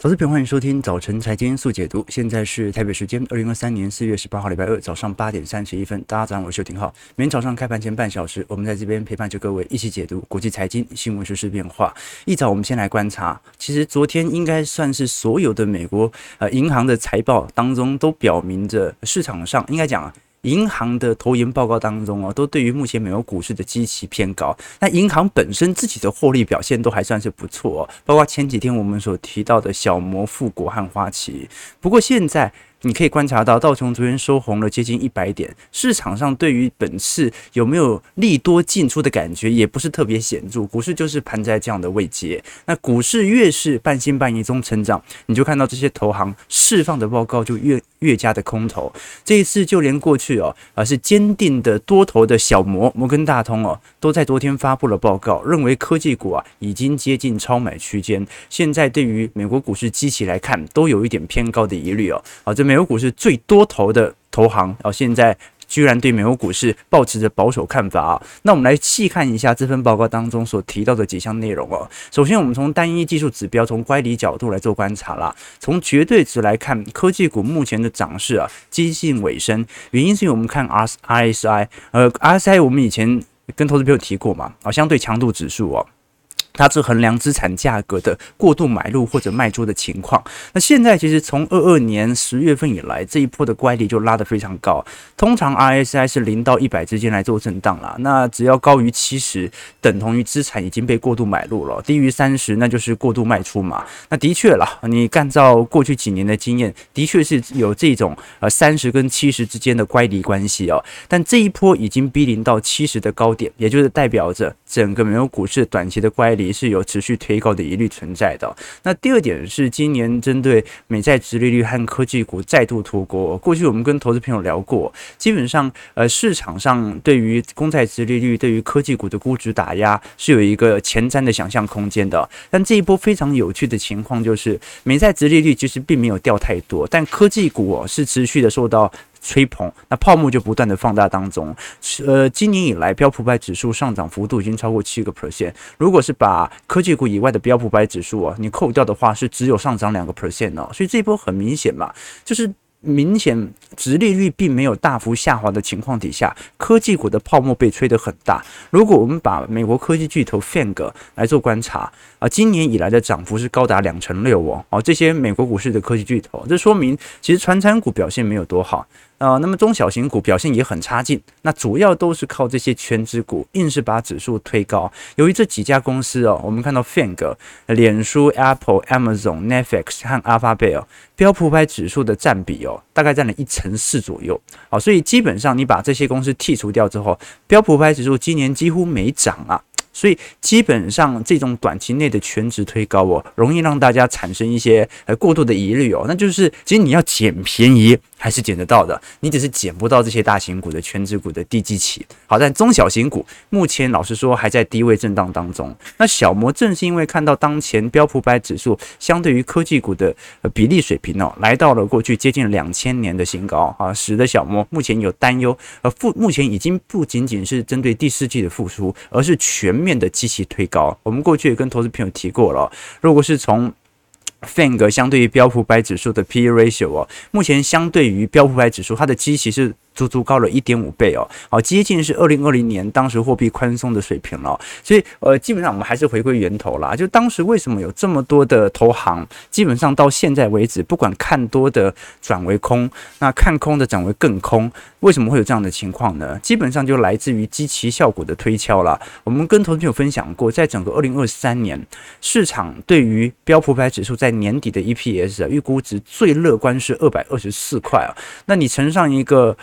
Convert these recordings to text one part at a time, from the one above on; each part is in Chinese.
早资朋友，欢迎收听早晨财经速解读。现在是台北时间二零二三年四月十八号礼拜二早上八点三十一分。大家早上好，我是邱廷浩。每天早上开盘前半小时，我们在这边陪伴着各位一起解读国际财经新闻、时事变化。一早我们先来观察，其实昨天应该算是所有的美国呃银行的财报当中都表明着市场上应该讲。银行的投研报告当中哦，都对于目前美国股市的基期偏高。那银行本身自己的获利表现都还算是不错，包括前几天我们所提到的小摩、富国和花旗。不过现在。你可以观察到，道琼昨天收红了接近一百点，市场上对于本次有没有利多进出的感觉也不是特别显著，股市就是盘在这样的位阶。那股市越是半信半疑中成长，你就看到这些投行释放的报告就越越加的空头。这一次就连过去哦，啊是坚定的多头的小摩摩根大通哦，都在昨天发布了报告，认为科技股啊已经接近超买区间。现在对于美国股市基期来看，都有一点偏高的疑虑哦。好，这。美国股市最多头的投行，哦，现在居然对美国股市抱持着保守看法啊。那我们来细看一下这份报告当中所提到的几项内容哦。首先，我们从单一技术指标，从乖离角度来做观察啦。从绝对值来看，科技股目前的涨势啊，接近尾声。原因是因为我们看 R RSI，呃，RSI 我们以前跟投资朋友提过嘛，啊，相对强度指数哦。它是衡量资产价格的过度买入或者卖出的情况。那现在其实从二二年十月份以来，这一波的乖离就拉得非常高。通常 RSI 是零到一百之间来做震荡啦。那只要高于七十，等同于资产已经被过度买入了；低于三十，那就是过度卖出嘛。那的确啦，你按照过去几年的经验，的确是有这种呃三十跟七十之间的乖离关系哦。但这一波已经逼临到七十的高点，也就是代表着整个美国股市短期的乖离。是有持续推高的疑虑存在的。那第二点是，今年针对美债殖利率和科技股再度脱钩。过去我们跟投资朋友聊过，基本上呃市场上对于公债殖利率、对于科技股的估值打压是有一个前瞻的想象空间的。但这一波非常有趣的情况就是，美债殖利率其实并没有掉太多，但科技股是持续的受到。吹捧，那泡沫就不断的放大当中。呃，今年以来标普百指数上涨幅度已经超过七个 percent。如果是把科技股以外的标普百指数啊，你扣掉的话，是只有上涨两个 percent 哦。所以这一波很明显嘛，就是。明显，殖利率并没有大幅下滑的情况底下，科技股的泡沫被吹得很大。如果我们把美国科技巨头 FANG 来做观察啊，今年以来的涨幅是高达两成六哦。哦，这些美国股市的科技巨头，这说明其实传产股表现没有多好啊。那么中小型股表现也很差劲，那主要都是靠这些全值股硬是把指数推高。由于这几家公司哦，我们看到 FANG、脸书、Apple、Amazon、Netflix 和 Alphabet 标普百指数的占比哦，大概占了一成四左右，好，所以基本上你把这些公司剔除掉之后，标普百指数今年几乎没涨啊。所以基本上这种短期内的全值推高哦，容易让大家产生一些呃过度的疑虑哦。那就是其实你要捡便宜还是捡得到的，你只是捡不到这些大型股的权值股的低基期。好，但中小型股目前老实说还在低位震荡当中。那小摩正是因为看到当前标普百指数相对于科技股的比例水平哦，来到了过去接近两千年的新高啊，使得小摩目前有担忧，而复目前已经不仅仅是针对第四季的复苏，而是全面的积极推高，我们过去也跟投资朋友提过了。如果是从 FANG 相对于标普百指数的 PE ratio 哦，目前相对于标普百指数，它的机器是。足足高了一点五倍哦，好，接近是二零二零年当时货币宽松的水平了。所以呃，基本上我们还是回归源头啦。就当时为什么有这么多的投行，基本上到现在为止，不管看多的转为空，那看空的转为更空，为什么会有这样的情况呢？基本上就来自于基期效果的推敲了。我们跟投资朋友分享过，在整个二零二三年，市场对于标普百指数在年底的 EPS，预估值最乐观是二百二十四块啊。那你乘上一个。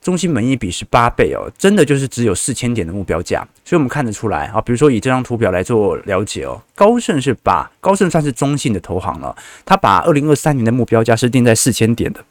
中心门一比是八倍哦，真的就是只有四千点的目标价，所以我们看得出来啊，比如说以这张图表来做了解哦，高盛是把高盛算是中性的投行了，他把二零二三年的目标价是定在四千点的。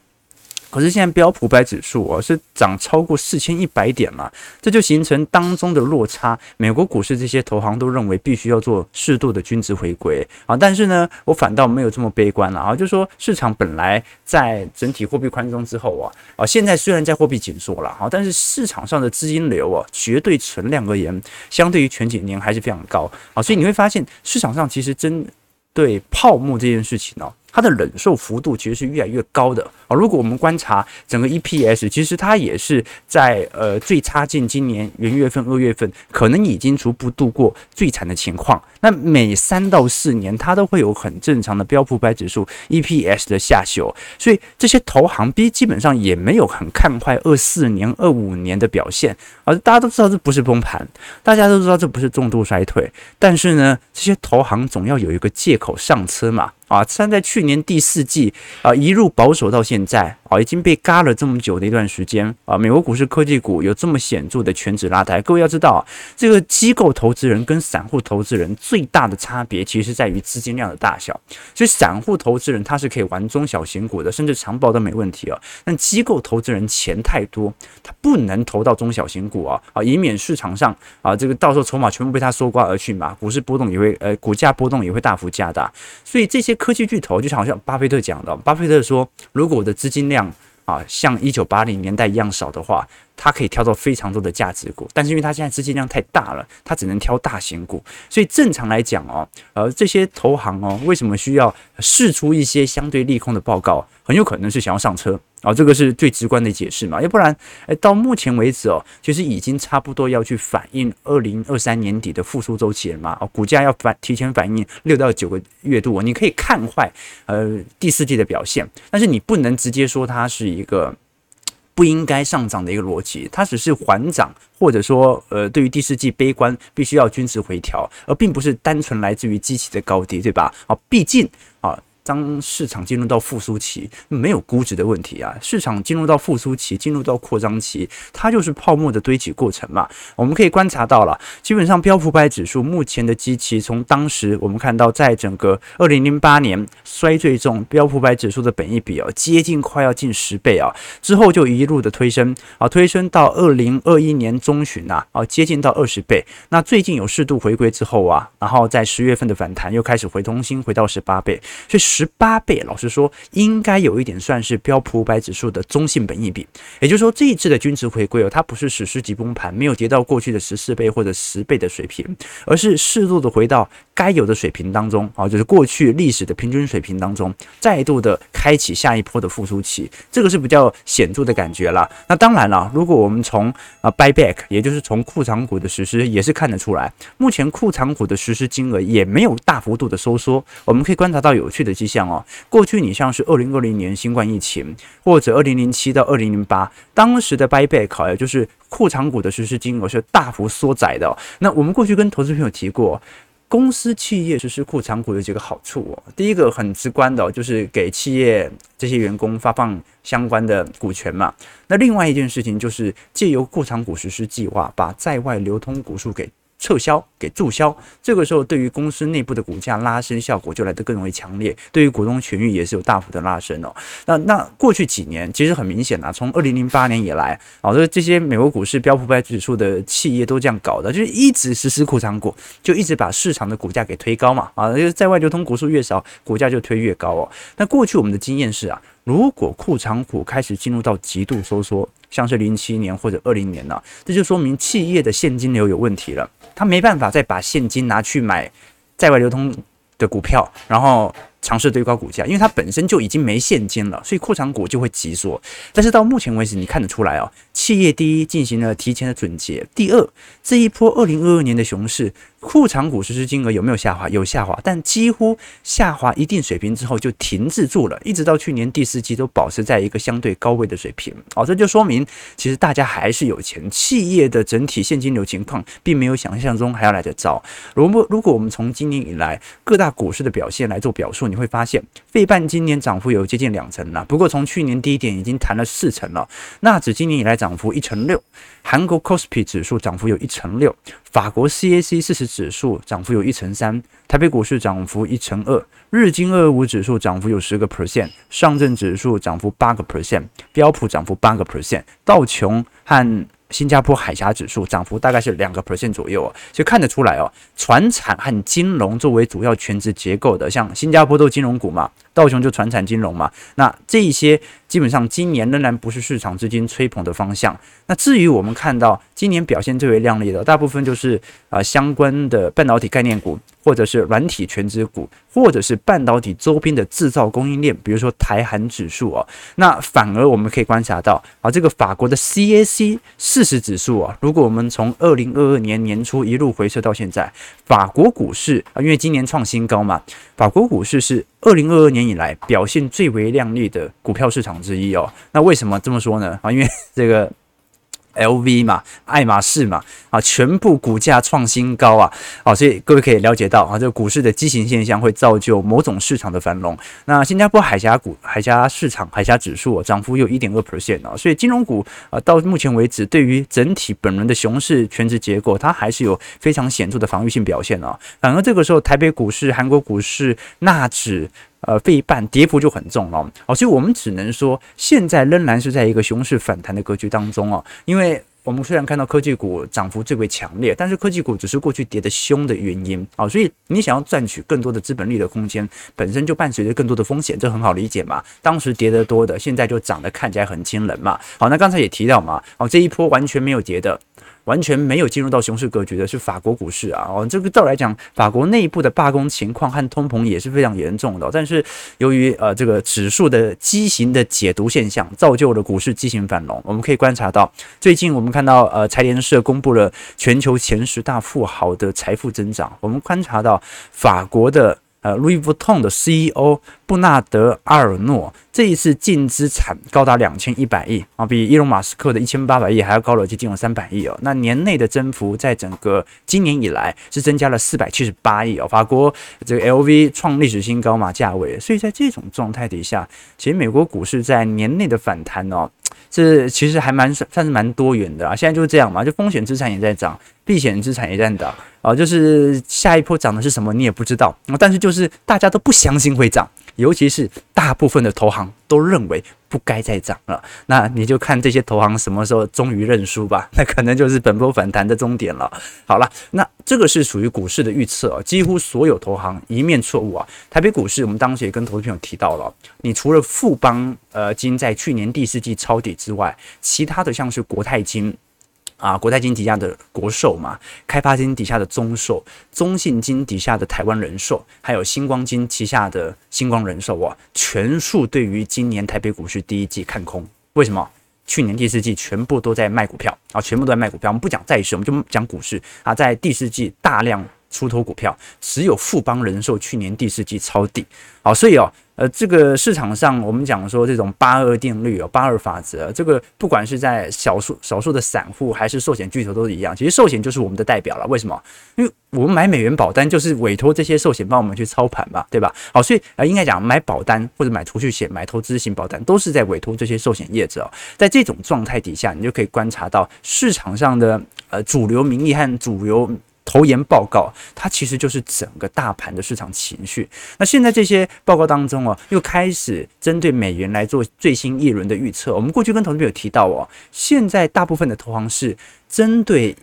可是现在标普百指数哦是涨超过四千一百点嘛，这就形成当中的落差。美国股市这些投行都认为必须要做适度的均值回归啊，但是呢，我反倒没有这么悲观了啊，就是说市场本来在整体货币宽松之后啊啊，现在虽然在货币紧缩了啊，但是市场上的资金流啊，绝对存量而言，相对于前几年还是非常高啊，所以你会发现市场上其实真对泡沫这件事情呢。它的忍受幅度其实是越来越高的啊。如果我们观察整个 EPS，其实它也是在呃最差劲今年元月份、二月份，可能已经逐步度过最惨的情况。那每三到四年，它都会有很正常的标普百指数 EPS 的下修，所以这些投行 B 基本上也没有很看坏二四年、二五年的表现。而大家都知道这不是崩盘，大家都知道这不是重度衰退，但是呢，这些投行总要有一个借口上车嘛。啊，站在去年第四季啊，一路保守到现在。啊，已经被嘎了这么久的一段时间啊，美国股市科技股有这么显著的全指拉抬。各位要知道啊，这个机构投资人跟散户投资人最大的差别，其实在于资金量的大小。所以散户投资人他是可以玩中小型股的，甚至长报都没问题啊。但机构投资人钱太多，他不能投到中小型股啊啊，以免市场上啊这个到时候筹码全部被他搜刮而去嘛，股市波动也会呃股价波动也会大幅加大。所以这些。科技巨头就好像巴菲特讲的，巴菲特说，如果我的资金量啊像一九八零年代一样少的话，他可以挑到非常多的价值股，但是因为他现在资金量太大了，他只能挑大型股。所以正常来讲哦，呃，这些投行哦，为什么需要试出一些相对利空的报告？很有可能是想要上车。啊、哦，这个是最直观的解释嘛，要不然，诶，到目前为止哦，其实已经差不多要去反映二零二三年底的复苏周期了嘛，哦，股价要反提前反映六到九个月度，你可以看坏呃第四季的表现，但是你不能直接说它是一个不应该上涨的一个逻辑，它只是缓涨，或者说呃对于第四季悲观，必须要均值回调，而并不是单纯来自于机器的高低，对吧？啊、哦，毕竟。当市场进入到复苏期，没有估值的问题啊。市场进入到复苏期，进入到扩张期，它就是泡沫的堆积过程嘛。我们可以观察到了，基本上标普百指数目前的基期，从当时我们看到，在整个二零零八年衰退中，标普百指数的本益比啊，接近快要近十倍啊，之后就一路的推升啊，推升到二零二一年中旬呐啊，接近到二十倍。那最近有适度回归之后啊，然后在十月份的反弹又开始回中心回到十八倍，所以。十八倍，老实说，应该有一点算是标普五百指数的中性本益比。也就是说，这一次的均值回归哦，它不是史诗级崩盘，没有跌到过去的十四倍或者十倍的水平，而是适度的回到该有的水平当中啊，就是过去历史的平均水平当中，再度的开启下一波的复苏期，这个是比较显著的感觉了。那当然了，如果我们从啊 buyback，也就是从库藏股的实施，也是看得出来，目前库藏股的实施金额也没有大幅度的收缩，我们可以观察到有趣的迹象哦。过去你像是二零二零年新冠疫情，或者二零零七到二零零八，当时的 buyback 也就是库藏股的实施金额是大幅缩窄的。那我们过去跟投资朋友提过。公司企业实施库藏股有几个好处哦。第一个很直观的，就是给企业这些员工发放相关的股权嘛。那另外一件事情就是借由库藏股实施计划，把在外流通股数给。撤销给注销，这个时候对于公司内部的股价拉升效果就来得更为强烈，对于股东权益也是有大幅的拉升哦。那那过去几年其实很明显啊，从二零零八年以来啊，这这些美国股市标普百指数的企业都这样搞的，就是一直实施库藏股，就一直把市场的股价给推高嘛啊，就是在外流通股数越少，股价就推越高哦。那过去我们的经验是啊，如果库藏股开始进入到极度收缩，像是零七年或者二零年呢，这就说明企业的现金流有问题了。他没办法再把现金拿去买在外流通的股票，然后尝试堆高股价，因为它本身就已经没现金了，所以库藏股就会急缩。但是到目前为止，你看得出来哦，企业第一进行了提前的准结，第二这一波二零二二年的熊市。库藏股实施金额有没有下滑？有下滑，但几乎下滑一定水平之后就停滞住了，一直到去年第四季都保持在一个相对高位的水平。哦，这就说明其实大家还是有钱，企业的整体现金流情况并没有想象中还要来得糟。如果如果我们从今年以来各大股市的表现来做表述，你会发现费半今年涨幅有接近两成了，不过从去年低点已经弹了四成了。纳指今年以来涨幅一成六，韩国 Kospi 指数涨幅有一成六。法国 CAC 四十指数涨幅有一成三，台北股市涨幅一成二，日经二二五指数涨幅有十个 percent，上证指数涨幅八个 percent，标普涨幅八个 percent，道琼和新加坡海峡指数涨幅大概是两个 percent 左右哦，所以看得出来哦，船产和金融作为主要权值结构的，像新加坡都金融股嘛，道琼就传产金融嘛。那这一些基本上今年仍然不是市场资金吹捧的方向。那至于我们看到今年表现最为亮丽的，大部分就是啊、相关的半导体概念股，或者是软体权值股，或者是半导体周边的制造供应链，比如说台韩指数哦。那反而我们可以观察到啊，这个法国的 CAC 四十指数啊，如果我们从二零二二年年初一路回撤到现在，法国股市啊，因为今年创新高嘛，法国股市是二零二二年以来表现最为亮丽的股票市场之一哦。那为什么这么说呢？啊，因为这个。LV 嘛，爱马仕嘛，啊，全部股价创新高啊，啊，所以各位可以了解到啊，这个股市的畸形现象会造就某种市场的繁荣。那新加坡海峡股、海峡市场、海峡指数涨幅有一点二 percent 啊，所以金融股啊，到目前为止，对于整体本轮的熊市全值结构，它还是有非常显著的防御性表现啊。反而这个时候，台北股市、韩国股市、纳指。呃，费半跌幅就很重了，哦，所以我们只能说，现在仍然是在一个熊市反弹的格局当中哦。因为我们虽然看到科技股涨幅最为强烈，但是科技股只是过去跌得凶的原因啊，所以你想要赚取更多的资本利的空间，本身就伴随着更多的风险，这很好理解嘛。当时跌得多的，现在就涨得看起来很惊人嘛。好，那刚才也提到嘛，哦，这一波完全没有跌的。完全没有进入到熊市格局的是法国股市啊！哦，这个照来讲，法国内部的罢工情况和通膨也是非常严重的。但是由于呃这个指数的畸形的解读现象，造就了股市畸形繁荣。我们可以观察到，最近我们看到呃财联社公布了全球前十大富豪的财富增长。我们观察到法国的。呃，Louis Vuitton 的 CEO 布纳德·阿尔诺这一次净资产高达两千一百亿啊，比伊隆·马斯克的一千八百亿还要高了接近有三百亿哦。那年内的增幅在整个今年以来是增加了四百七十八亿哦。法国这个 LV 创历史新高嘛，价位。所以在这种状态底下，其实美国股市在年内的反弹哦。这其实还蛮算是蛮多元的啊，现在就是这样嘛，就风险资产也在涨，避险资产也在涨啊，就是下一波涨的是什么你也不知道，但是就是大家都不相信会涨。尤其是大部分的投行都认为不该再涨了，那你就看这些投行什么时候终于认输吧，那可能就是本波反弹的终点了。好了，那这个是属于股市的预测啊，几乎所有投行一面错误啊。台北股市，我们当时也跟投资朋友提到了，你除了富邦呃金在去年第四季抄底之外，其他的像是国泰金。啊，国泰金底下的国寿嘛，开发金底下的中寿，中信金底下的台湾人寿，还有星光金旗下的星光人寿啊，全数对于今年台北股市第一季看空。为什么？去年第四季全部都在卖股票啊，全部都在卖股票。我们不讲债市，我们就讲股市啊，在第四季大量出脱股票，只有富邦人寿去年第四季抄底。好，所以哦。呃，这个市场上我们讲说这种八二定律哦，八二法则，这个不管是在少数少数的散户还是寿险巨头都是一样。其实寿险就是我们的代表了，为什么？因为我们买美元保单就是委托这些寿险帮我们去操盘嘛，对吧？好，所以呃，应该讲买保单或者买储蓄险、买投资型保单都是在委托这些寿险业者哦。在这种状态底下，你就可以观察到市场上的呃主流民意和主流。投研报告，它其实就是整个大盘的市场情绪。那现在这些报告当中哦，又开始针对美元来做最新一轮的预测。我们过去跟投资朋友提到哦，现在大部分的投行是针对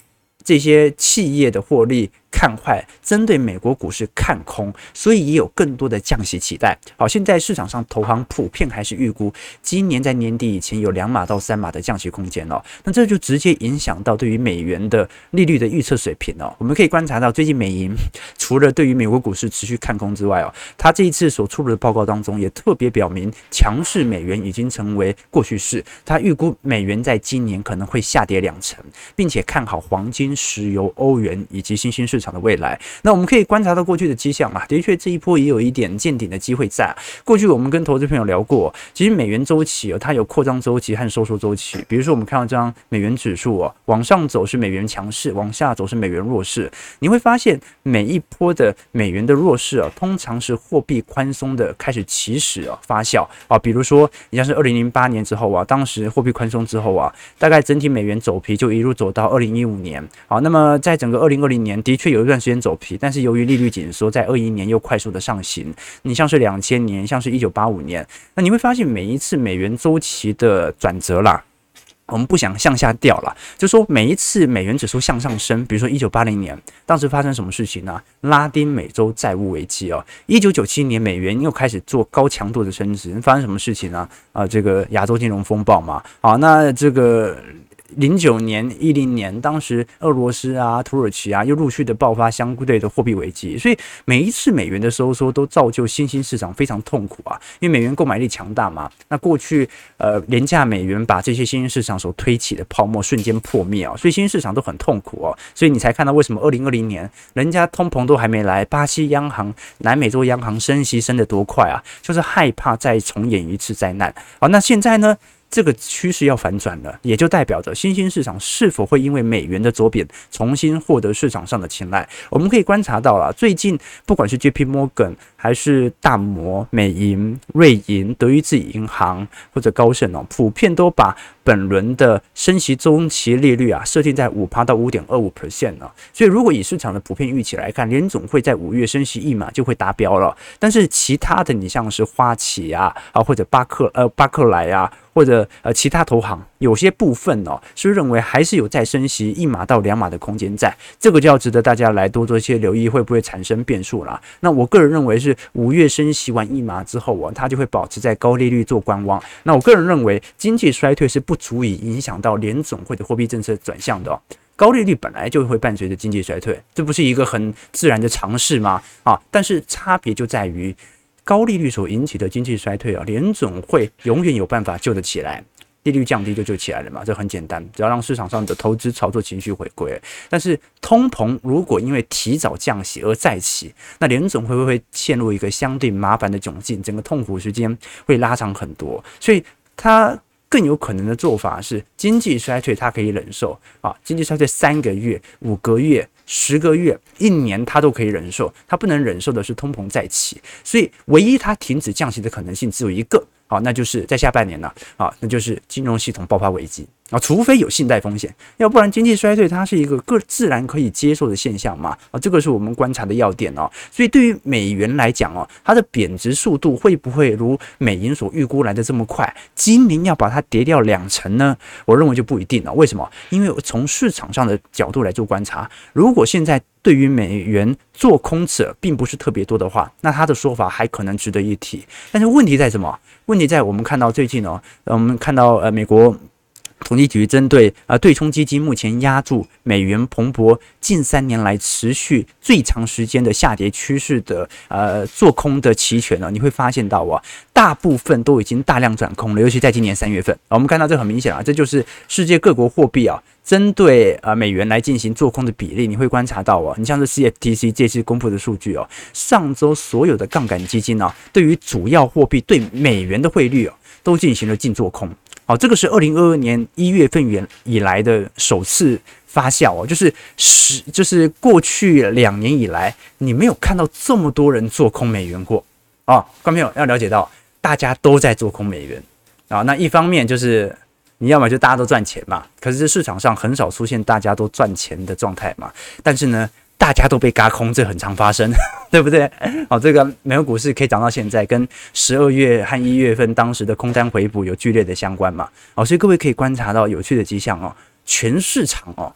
这些企业的获利。看坏，针对美国股市看空，所以也有更多的降息期待。好，现在市场上投行普遍还是预估今年在年底以前有两码到三码的降息空间哦。那这就直接影响到对于美元的利率的预测水平哦。我们可以观察到，最近美银 除了对于美国股市持续看空之外哦，它这一次所出炉的报告当中也特别表明，强势美元已经成为过去式。它预估美元在今年可能会下跌两成，并且看好黄金、石油、欧元以及新兴市市场。的未来，那我们可以观察到过去的迹象啊，的确这一波也有一点见顶的机会在。过去我们跟投资朋友聊过，其实美元周期哦，它有扩张周期和收缩周期。比如说我们看到这张美元指数哦，往上走是美元强势，往下走是美元弱势。你会发现每一波的美元的弱势啊，通常是货币宽松的开始起始啊发酵啊。比如说你像是二零零八年之后啊，当时货币宽松之后啊，大概整体美元走皮就一路走到二零一五年。好，那么在整个二零二零年的确有。有一段时间走皮，但是由于利率紧缩，在二一年又快速的上行。你像是两千年，像是一九八五年，那你会发现每一次美元周期的转折啦，我们不想向下掉了，就说每一次美元指数向上升，比如说一九八零年，当时发生什么事情呢？拉丁美洲债务危机哦，一九九七年美元又开始做高强度的升值，发生什么事情呢？啊，这个亚洲金融风暴嘛，好，那这个。零九年、一零年，当时俄罗斯啊、土耳其啊，又陆续的爆发相对的货币危机，所以每一次美元的收缩都造就新兴市场非常痛苦啊，因为美元购买力强大嘛。那过去呃廉价美元把这些新兴市场所推起的泡沫瞬间破灭啊，所以新兴市场都很痛苦哦。所以你才看到为什么二零二零年人家通膨都还没来，巴西央行、南美洲央行升息升得多快啊，就是害怕再重演一次灾难。好，那现在呢？这个趋势要反转了，也就代表着新兴市场是否会因为美元的走贬，重新获得市场上的青睐。我们可以观察到了，最近不管是 JP Morgan 还是大摩、美银、瑞银、德意志银行或者高盛哦，普遍都把本轮的升息中期利率啊设定在五趴到五点二五 percent 呢。所以如果以市场的普遍预期来看，联总会在五月升息一码就会达标了。但是其他的，你像是花旗啊啊或者巴克呃巴克莱啊。或者呃其他投行有些部分哦，是认为还是有再升息一码到两码的空间在，这个就要值得大家来多做一些留意，会不会产生变数啦？那我个人认为是五月升息完一码之后啊，它就会保持在高利率做观望。那我个人认为经济衰退是不足以影响到联总会的货币政策转向的，高利率本来就会伴随着经济衰退，这不是一个很自然的常识吗？啊，但是差别就在于。高利率所引起的经济衰退啊，联总会永远有办法救得起来，利率降低就就起来了嘛，这很简单，只要让市场上的投资炒作情绪回归。但是通膨如果因为提早降息而再起，那联总会不会陷入一个相对麻烦的窘境？整个痛苦时间会拉长很多，所以它更有可能的做法是，经济衰退它可以忍受啊，经济衰退三个月、五个月。十个月、一年，他都可以忍受，他不能忍受的是通膨再起，所以唯一他停止降息的可能性只有一个，好，那就是在下半年了，好，那就是金融系统爆发危机。啊，除非有信贷风险，要不然经济衰退它是一个个自然可以接受的现象嘛。啊，这个是我们观察的要点哦。所以对于美元来讲哦，它的贬值速度会不会如美银所预估来的这么快？今年要把它跌掉两成呢？我认为就不一定了。为什么？因为从市场上的角度来做观察，如果现在对于美元做空者并不是特别多的话，那他的说法还可能值得一提。但是问题在什么？问题在我们看到最近哦，我们看到呃美国。统计局针对啊对冲基金目前压住美元蓬勃近三年来持续最长时间的下跌趋势的呃做空的期权呢，你会发现到啊，大部分都已经大量转空了，尤其在今年三月份，我们看到这很明显啊，这就是世界各国货币啊针对啊美元来进行做空的比例，你会观察到啊，你像是 CFTC 这次公布的数据哦，上周所有的杠杆基金啊，对于主要货币对美元的汇率啊，都进行了净做空。好，这个是二零二二年一月份以以来的首次发酵哦，就是十，就是过去两年以来，你没有看到这么多人做空美元过啊。观众朋友要了解到，大家都在做空美元啊。那一方面就是你要么就大家都赚钱嘛，可是市场上很少出现大家都赚钱的状态嘛。但是呢，大家都被嘎空，这很常发生，对不对？好，这个美国股市可以涨到现在，跟十二月和一月份当时的空单回补有剧烈的相关嘛？好，所以各位可以观察到有趣的迹象哦，全市场哦，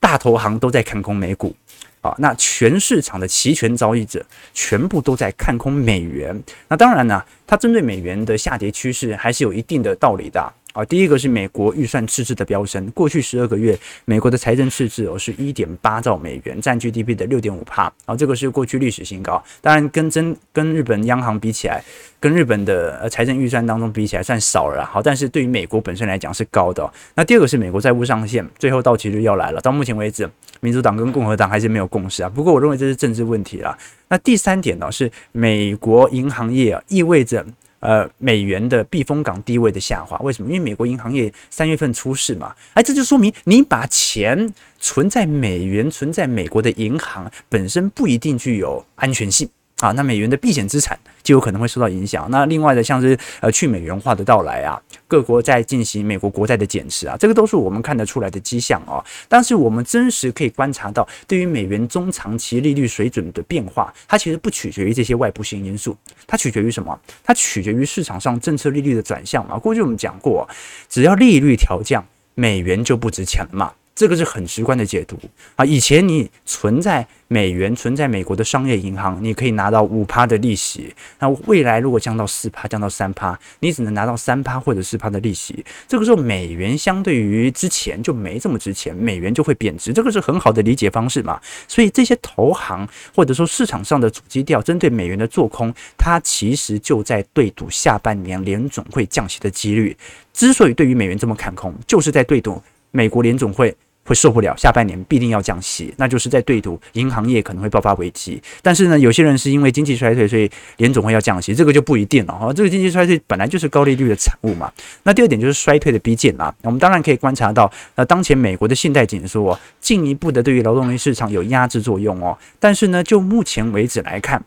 大投行都在看空美股，啊，那全市场的期权交易者全部都在看空美元。那当然呢，它针对美元的下跌趋势还是有一定的道理的。啊第一个是美国预算赤字的飙升，过去十二个月，美国的财政赤字哦是一点八兆美元，占 GDP 的六点五帕，啊，这个是过去历史新高。当然，跟真跟日本央行比起来，跟日本的呃财政预算当中比起来算少了，好，但是对于美国本身来讲是高的。那第二个是美国债务上限，最后到期日要来了，到目前为止，民主党跟共和党还是没有共识啊。不过我认为这是政治问题啦。那第三点呢，是美国银行业啊，意味着。呃，美元的避风港地位的下滑，为什么？因为美国银行业三月份出事嘛，哎，这就说明你把钱存在美元、存在美国的银行本身不一定具有安全性。啊，那美元的避险资产就有可能会受到影响。那另外的像是呃去美元化的到来啊，各国在进行美国国债的减持啊，这个都是我们看得出来的迹象哦。但是我们真实可以观察到，对于美元中长期利率水准的变化，它其实不取决于这些外部性因素，它取决于什么？它取决于市场上政策利率的转向嘛。过去我们讲过，只要利率调降。美元就不值钱了嘛。这个是很直观的解读啊！以前你存在美元，存在美国的商业银行，你可以拿到五趴的利息。那未来如果降到四趴，降到三趴，你只能拿到三趴或者四趴的利息。这个时候美元相对于之前就没这么值钱，美元就会贬值。这个是很好的理解方式嘛？所以这些投行或者说市场上的主基调针对美元的做空，它其实就在对赌下半年联总会降息的几率。之所以对于美元这么看空，就是在对赌。美国联总会会受不了，下半年必定要降息，那就是在对赌银行业可能会爆发危机。但是呢，有些人是因为经济衰退，所以联总会要降息，这个就不一定了哈。这个经济衰退本来就是高利率的产物嘛。那第二点就是衰退的逼近啊。我们当然可以观察到，那当前美国的信贷紧缩进一步的对于劳动力市场有压制作用哦。但是呢，就目前为止来看。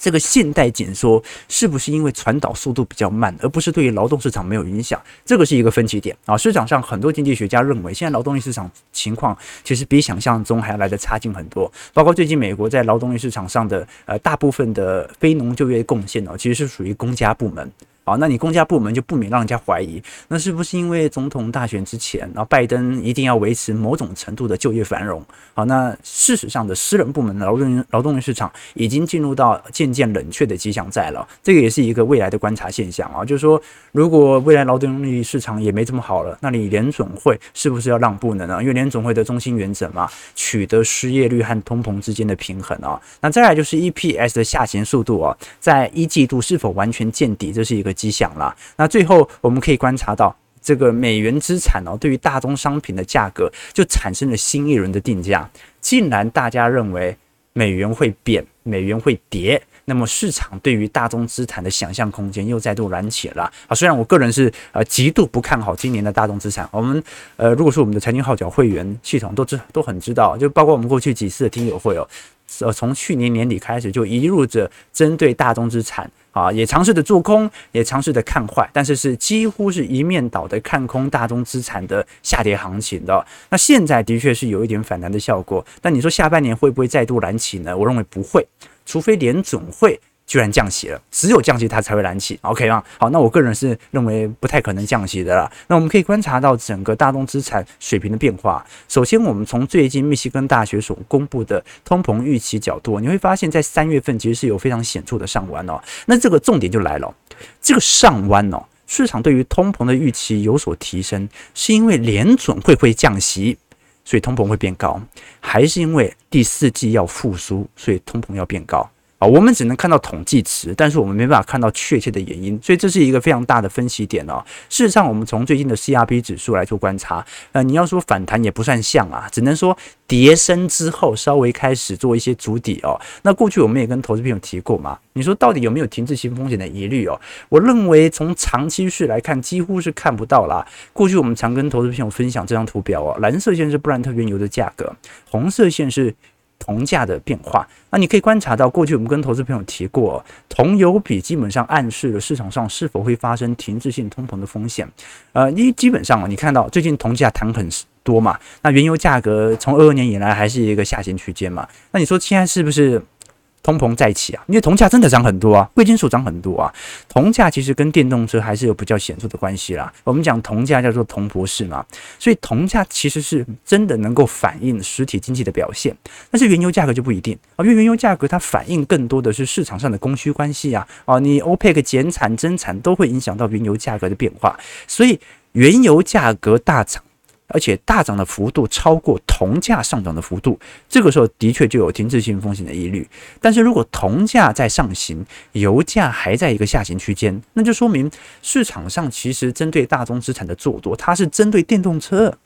这个信贷紧缩是不是因为传导速度比较慢，而不是对于劳动市场没有影响？这个是一个分歧点啊。市场上很多经济学家认为，现在劳动力市场情况其实比想象中还要来的差劲很多。包括最近美国在劳动力市场上的呃大部分的非农就业贡献呢，其实是属于公家部门。好，那你公家部门就不免让人家怀疑，那是不是因为总统大选之前，然后拜登一定要维持某种程度的就业繁荣？好，那事实上的私人部门的劳动劳动力市场已经进入到渐渐冷却的迹象在了，这个也是一个未来的观察现象啊，就是说，如果未来劳动力市场也没这么好了，那你联总会是不是要让步呢？因为联总会的中心原则嘛，取得失业率和通膨之间的平衡啊。那再来就是 EPS 的下行速度啊，在一季度是否完全见底，这是一个。迹象啦，那最后我们可以观察到，这个美元资产哦，对于大宗商品的价格就产生了新一轮的定价。既然大家认为美元会贬，美元会跌，那么市场对于大宗资产的想象空间又再度燃起了。啊，虽然我个人是呃极度不看好今年的大宗资产，我们呃如果说我们的财经号角会员系统都知都很知道，就包括我们过去几次的听友会哦。呃，从去年年底开始就一路着针对大宗资产啊，也尝试着做空，也尝试着看坏，但是是几乎是一面倒的看空大宗资产的下跌行情的。那现在的确是有一点反弹的效果，但你说下半年会不会再度燃起呢？我认为不会，除非联总会。居然降息了，只有降息它才会燃起，OK 吗？好，那我个人是认为不太可能降息的啦。那我们可以观察到整个大宗资产水平的变化。首先，我们从最近密西根大学所公布的通膨预期角度，你会发现在三月份其实是有非常显著的上弯哦。那这个重点就来了，这个上弯哦，市场对于通膨的预期有所提升，是因为联准会不会降息，所以通膨会变高，还是因为第四季要复苏，所以通膨要变高？啊，我们只能看到统计值，但是我们没办法看到确切的原因，所以这是一个非常大的分析点哦。事实上，我们从最近的 CRB 指数来做观察，呃，你要说反弹也不算像啊，只能说跌升之后稍微开始做一些筑底哦。那过去我们也跟投资朋友提过嘛，你说到底有没有停滞性风险的疑虑哦？我认为从长期势来看，几乎是看不到啦。过去我们常跟投资朋友分享这张图表哦，蓝色线是布兰特原油的价格，红色线是。铜价的变化，那你可以观察到，过去我们跟投资朋友提过，铜油比基本上暗示了市场上是否会发生停滞性通膨的风险。呃，因为基本上啊，你看到最近铜价谈很多嘛，那原油价格从二二年以来还是一个下行区间嘛，那你说现在是不是？通膨再起啊，因为铜价真的涨很多啊，贵金属涨很多啊，铜价其实跟电动车还是有比较显著的关系啦。我们讲铜价叫做铜博士嘛，所以铜价其实是真的能够反映实体经济的表现，但是原油价格就不一定啊，因为原油价格它反映更多的是市场上的供需关系啊，啊，你欧佩克减产增产都会影响到原油价格的变化，所以原油价格大涨。而且大涨的幅度超过铜价上涨的幅度，这个时候的确就有停滞性风险的疑虑。但是如果铜价在上行，油价还在一个下行区间，那就说明市场上其实针对大宗资产的做多，它是针对电动车。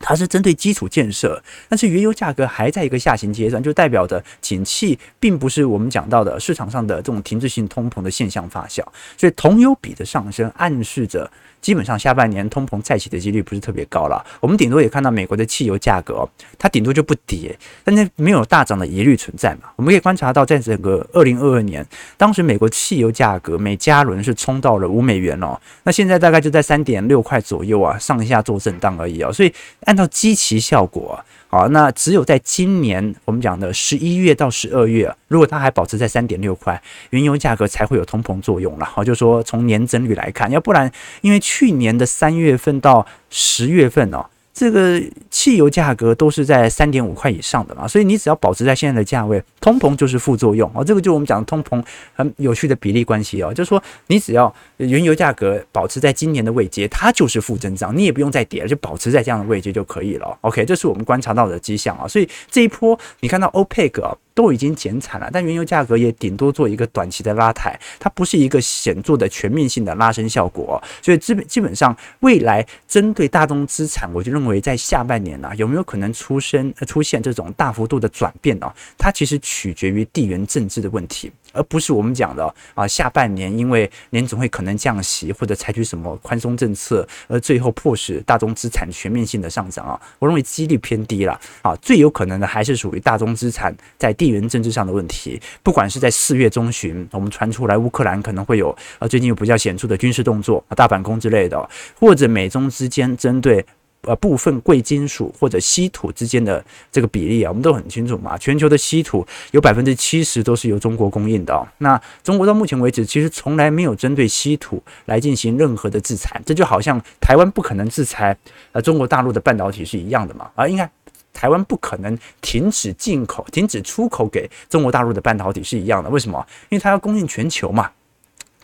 它是针对基础建设，但是原油价格还在一个下行阶段，就代表着景气并不是我们讲到的市场上的这种停滞性通膨的现象发酵，所以铜油比的上升暗示着基本上下半年通膨再起的几率不是特别高了。我们顶多也看到美国的汽油价格，它顶多就不跌，但是没有大涨的疑虑存在嘛。我们可以观察到，在整个二零二二年，当时美国汽油价格每加仑是冲到了五美元哦，那现在大概就在三点六块左右啊，上下做震荡而已哦，所以。按照基期效果，好，那只有在今年我们讲的十一月到十二月，如果它还保持在三点六块，原油价格才会有通膨作用了。好，就说从年增率来看，要不然因为去年的三月份到十月份哦。这个汽油价格都是在三点五块以上的嘛，所以你只要保持在现在的价位，通膨就是副作用啊。这个就我们讲的通膨很有趣的比例关系哦，就是说你只要原油价格保持在今年的位阶，它就是负增长，你也不用再跌了，就保持在这样的位阶就可以了。OK，这是我们观察到的迹象啊。所以这一波你看到 OPEC 啊。都已经减产了，但原油价格也顶多做一个短期的拉抬，它不是一个显著的全面性的拉升效果，所以基本基本上未来针对大宗资产，我就认为在下半年呢、啊，有没有可能出生出现这种大幅度的转变呢、啊？它其实取决于地缘政治的问题。而不是我们讲的啊，下半年因为联总会可能降息或者采取什么宽松政策，而最后迫使大宗资产全面性的上涨啊，我认为几率偏低了啊，最有可能的还是属于大宗资产在地缘政治上的问题，不管是在四月中旬我们传出来乌克兰可能会有啊，最近有比较显著的军事动作啊，大反攻之类的，或者美中之间针对。呃，部分贵金属或者稀土之间的这个比例啊，我们都很清楚嘛。全球的稀土有百分之七十都是由中国供应的。那中国到目前为止，其实从来没有针对稀土来进行任何的制裁。这就好像台湾不可能制裁呃中国大陆的半导体是一样的嘛。啊，应该台湾不可能停止进口、停止出口给中国大陆的半导体是一样的。为什么？因为它要供应全球嘛。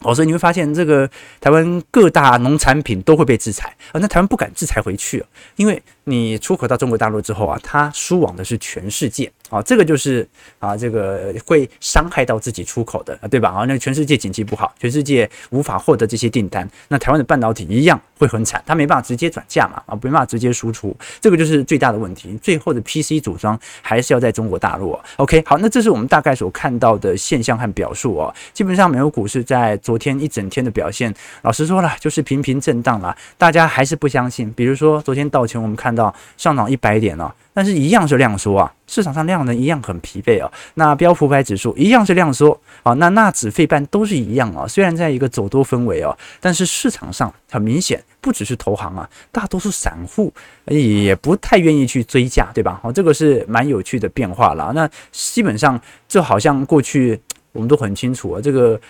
哦，所以你会发现，这个台湾各大农产品都会被制裁啊。那台湾不敢制裁回去，因为你出口到中国大陆之后啊，它输往的是全世界。啊，这个就是啊，这个会伤害到自己出口的，对吧？啊，那全世界经济不好，全世界无法获得这些订单，那台湾的半导体一样会很惨，它没办法直接转嫁嘛，啊，没办法直接输出，这个就是最大的问题。最后的 PC 组装还是要在中国大陆。OK，好，那这是我们大概所看到的现象和表述哦。基本上美国股市在昨天一整天的表现，老实说了，就是频频震荡了，大家还是不相信。比如说昨天道琼，我们看到上涨一百点了。但是，一样是量缩啊，市场上量能一样很疲惫啊。那标普百指数一样是量缩啊，那纳指费半都是一样啊。虽然在一个走多氛围啊，但是市场上很明显，不只是投行啊，大多数散户也不太愿意去追价，对吧？哦，这个是蛮有趣的变化了。那基本上就好像过去我们都很清楚啊，这个。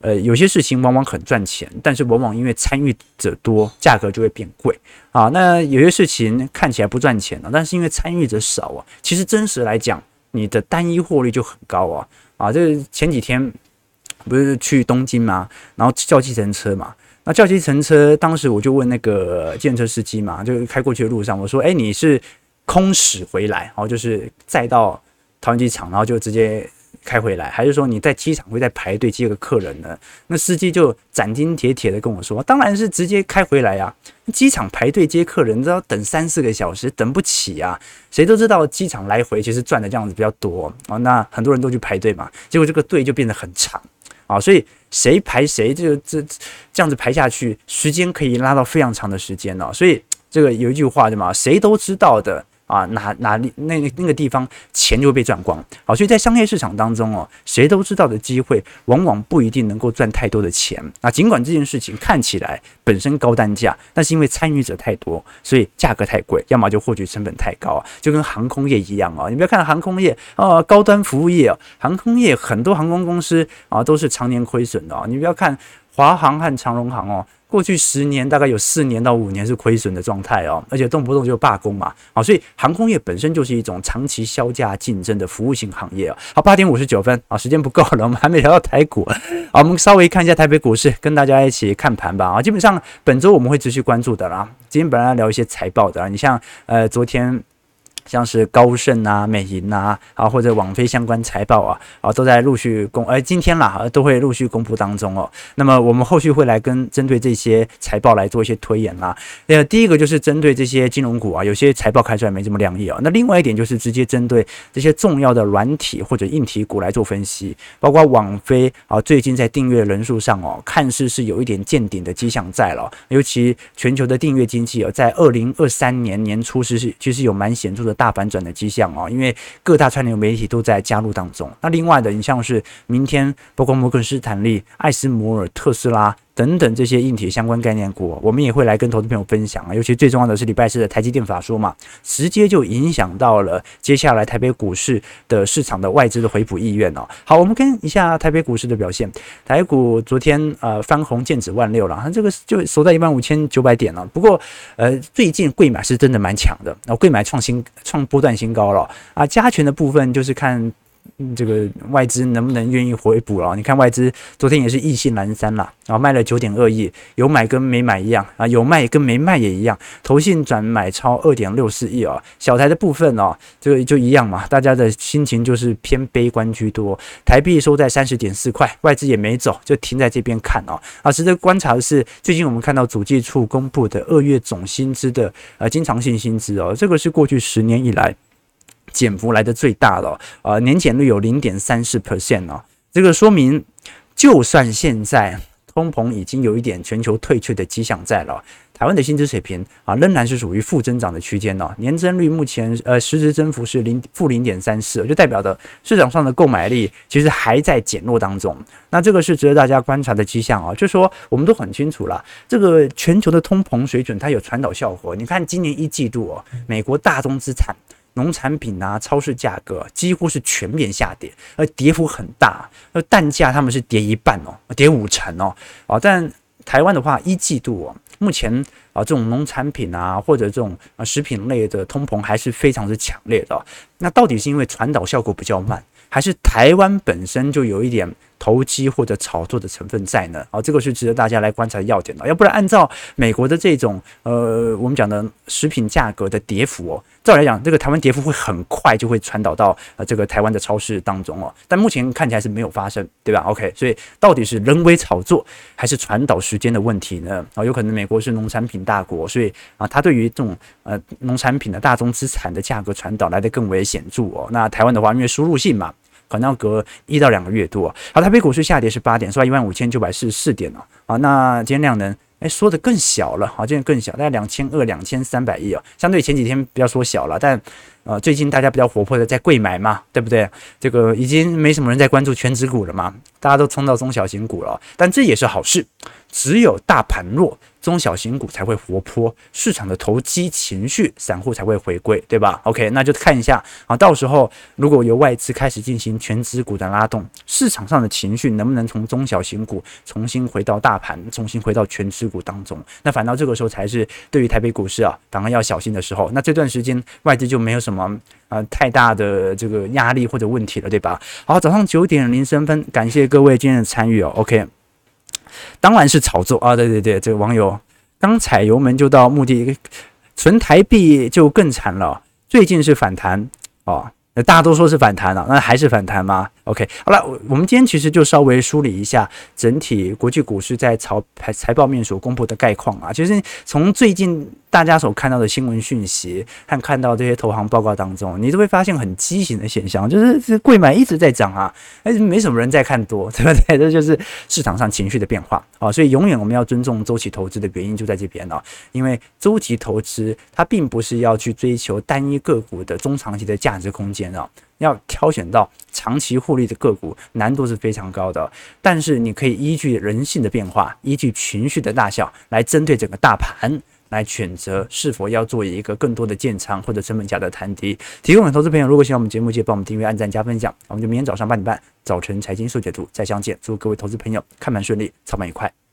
呃，有些事情往往很赚钱，但是往往因为参与者多，价格就会变贵啊。那有些事情看起来不赚钱了，但是因为参与者少啊，其实真实来讲，你的单一获利就很高啊。啊，这前几天不是去东京嘛，然后叫计程车嘛，那叫计程车，当时我就问那个计程车司机嘛，就开过去的路上，我说，哎，你是空驶回来，然后就是载到桃园机场，然后就直接。开回来，还是说你在机场会在排队接个客人呢？那司机就斩钉截铁的跟我说：“当然是直接开回来呀！机场排队接客人都要等三四个小时，等不起啊！谁都知道机场来回其实赚的这样子比较多啊，那很多人都去排队嘛，结果这个队就变得很长啊，所以谁排谁就这这样子排下去，时间可以拉到非常长的时间了。所以这个有一句话对吗？谁都知道的。”啊，哪哪里那那个地方钱就会被赚光，好，所以在商业市场当中哦，谁都知道的机会，往往不一定能够赚太多的钱。那尽管这件事情看起来本身高单价，但是因为参与者太多，所以价格太贵，要么就获取成本太高，就跟航空业一样啊。你不要看航空业啊，高端服务业，航空业很多航空公司啊都是常年亏损的啊。你不要看华航和长荣航哦。过去十年大概有四年到五年是亏损的状态哦，而且动不动就罢工嘛，好，所以航空业本身就是一种长期削价竞争的服务型行业啊。好，八点五十九分啊，时间不够了，我们还没聊到台股，好，我们稍微看一下台北股市，跟大家一起看盘吧啊。基本上本周我们会持续关注的啦。今天本来要聊一些财报的，你像呃昨天。像是高盛啊、美银啊，啊或者网飞相关财报啊，啊都在陆续公，呃今天啦都会陆续公布当中哦。那么我们后续会来跟针对这些财报来做一些推演啦。呃，第一个就是针对这些金融股啊，有些财报开出来没这么亮眼哦。那另外一点就是直接针对这些重要的软体或者硬体股来做分析，包括网飞啊，最近在订阅人数上哦，看似是有一点见顶的迹象在了。尤其全球的订阅经济哦，在二零二三年年初是是其实有蛮显著的。大反转的迹象哦，因为各大串流媒体都在加入当中。那另外的，你像是明天包括摩根斯坦利、艾斯摩尔、特斯拉等等这些硬体相关概念股，我们也会来跟投资朋友分享啊。尤其最重要的是礼拜四的台积电法说嘛，直接就影响到了接下来台北股市的市场的外资的回补意愿哦。好，我们看一下台北股市的表现，台股昨天呃翻红见指万六了，它这个就收在一万五千九百点了。不过呃最近贵买是真的蛮强的，然后柜买创新创波段新高了啊。加权的部分就是看。这个外资能不能愿意回补了？你看外资昨天也是意兴阑珊啦，然后卖了九点二亿，有买跟没买一样啊，有卖跟没卖也一样。投信转买超二点六四亿啊，小台的部分哦，这个就一样嘛，大家的心情就是偏悲观居多。台币收在三十点四块，外资也没走，就停在这边看哦。啊，值得观察的是，最近我们看到主计处公布的二月总薪资的呃经常性薪资哦，这个是过去十年以来。减幅来的最大了，呃，年减率有零点三四 percent 哦，这个说明，就算现在通膨已经有一点全球退却的迹象在了，台湾的薪资水平啊仍然是属于负增长的区间哦，年增率目前呃实质增幅是零负零点三四，就代表的市场上的购买力其实还在减弱当中，那这个是值得大家观察的迹象啊，就是说我们都很清楚了，这个全球的通膨水准它有传导效果，你看今年一季度哦，美国大宗资产。农产品啊，超市价格几乎是全面下跌，而跌幅很大。而蛋价他们是跌一半哦，跌五成哦。啊，但台湾的话，一季度哦，目前啊，这种农产品啊，或者这种啊食品类的通膨还是非常之强烈的。那到底是因为传导效果比较慢，还是台湾本身就有一点？投机或者炒作的成分在呢？啊，这个是值得大家来观察要点的。要不然，按照美国的这种呃，我们讲的食品价格的跌幅哦，照来讲，这个台湾跌幅会很快就会传导到呃这个台湾的超市当中哦。但目前看起来是没有发生，对吧？OK，所以到底是人为炒作还是传导时间的问题呢？啊，有可能美国是农产品大国，所以啊，它对于这种呃农产品的大宗资产的价格传导来得更为显著哦。那台湾的话，因为输入性嘛。可能要隔一到两个月多。好，台北股市下跌是八点，是吧一万五千九百四十四点了。啊，那今天量能哎缩的更小了，好，今天更小，大概两千二、两千三百亿哦。相对前几天比较缩小了，但呃最近大家比较活泼的在柜买嘛，对不对？这个已经没什么人在关注全指股了嘛，大家都冲到中小型股了，但这也是好事。只有大盘弱，中小型股才会活泼，市场的投机情绪，散户才会回归，对吧？OK，那就看一下啊，到时候如果由外资开始进行全值股的拉动，市场上的情绪能不能从中小型股重新回到大盘，重新回到全值股当中？那反倒这个时候才是对于台北股市啊，反而要小心的时候。那这段时间外资就没有什么啊、呃、太大的这个压力或者问题了，对吧？好，早上九点零三分，感谢各位今天的参与哦。OK。当然是炒作啊！对对对，这个网友刚踩油门就到目的，存台币就更惨了。最近是反弹哦，那大家都说是反弹了，那还是反弹吗？OK，好了，我们今天其实就稍微梳理一下整体国际股市在财财报面所公布的概况啊。其实从最近大家所看到的新闻讯息和看到这些投行报告当中，你都会发现很畸形的现象，就是这贵买一直在涨啊，但是没什么人在看多，对不对？这就是市场上情绪的变化啊。所以永远我们要尊重周期投资的原因就在这边了，因为周期投资它并不是要去追求单一个股的中长期的价值空间啊。要挑选到长期获利的个股，难度是非常高的。但是你可以依据人性的变化，依据情绪的大小，来针对整个大盘来选择是否要做一个更多的建仓或者成本价的摊低。提供给投资朋友，如果喜欢我们节目，记得帮我们订阅、按赞、加分享。我们就明天早上八点半，早晨财经速解读再相见。祝各位投资朋友看盘顺利，操盘愉快。